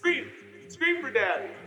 Scream! Scream for daddy!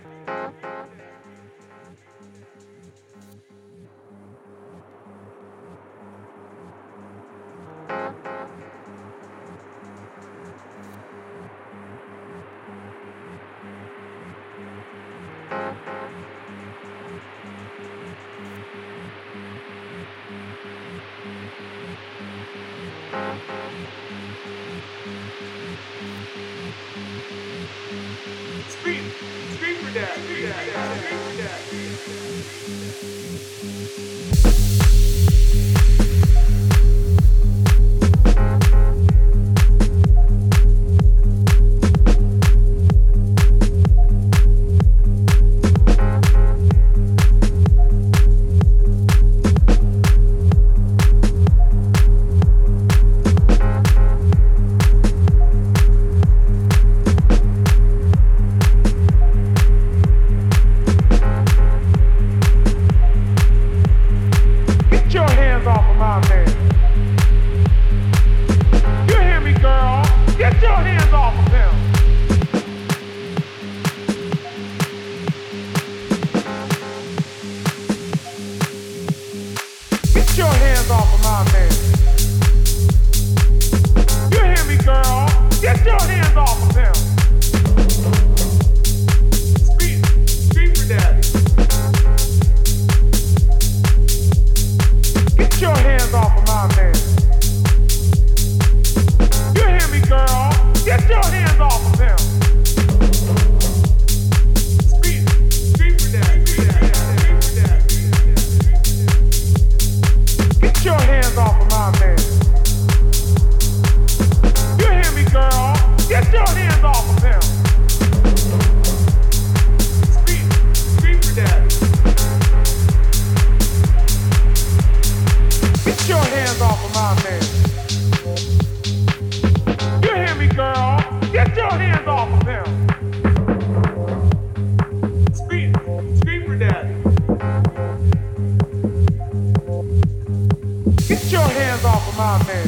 Get your hands off of my man.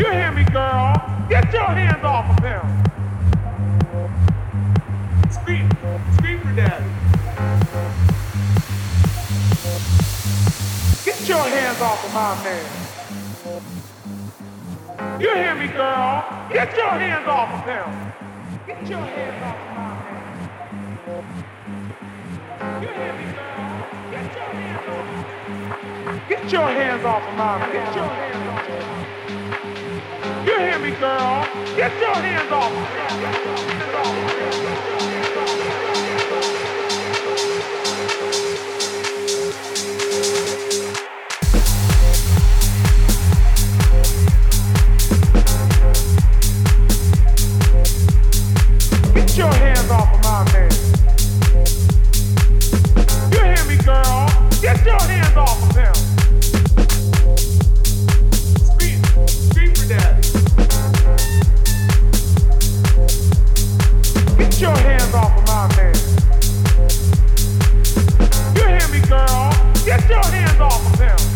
You hear me, girl? Get your hands off of him. Scream, scream for daddy. Get your hands off of my man. You hear me, girl? Get your hands off of him. Get your hands off of my man. You hear me, Get your hands off of my. Get your hands off of him. You hear me, girl? Get your hands off. Get your hands off of my man. You hear me, girl? Get your hands off of him. Get your hands off of him.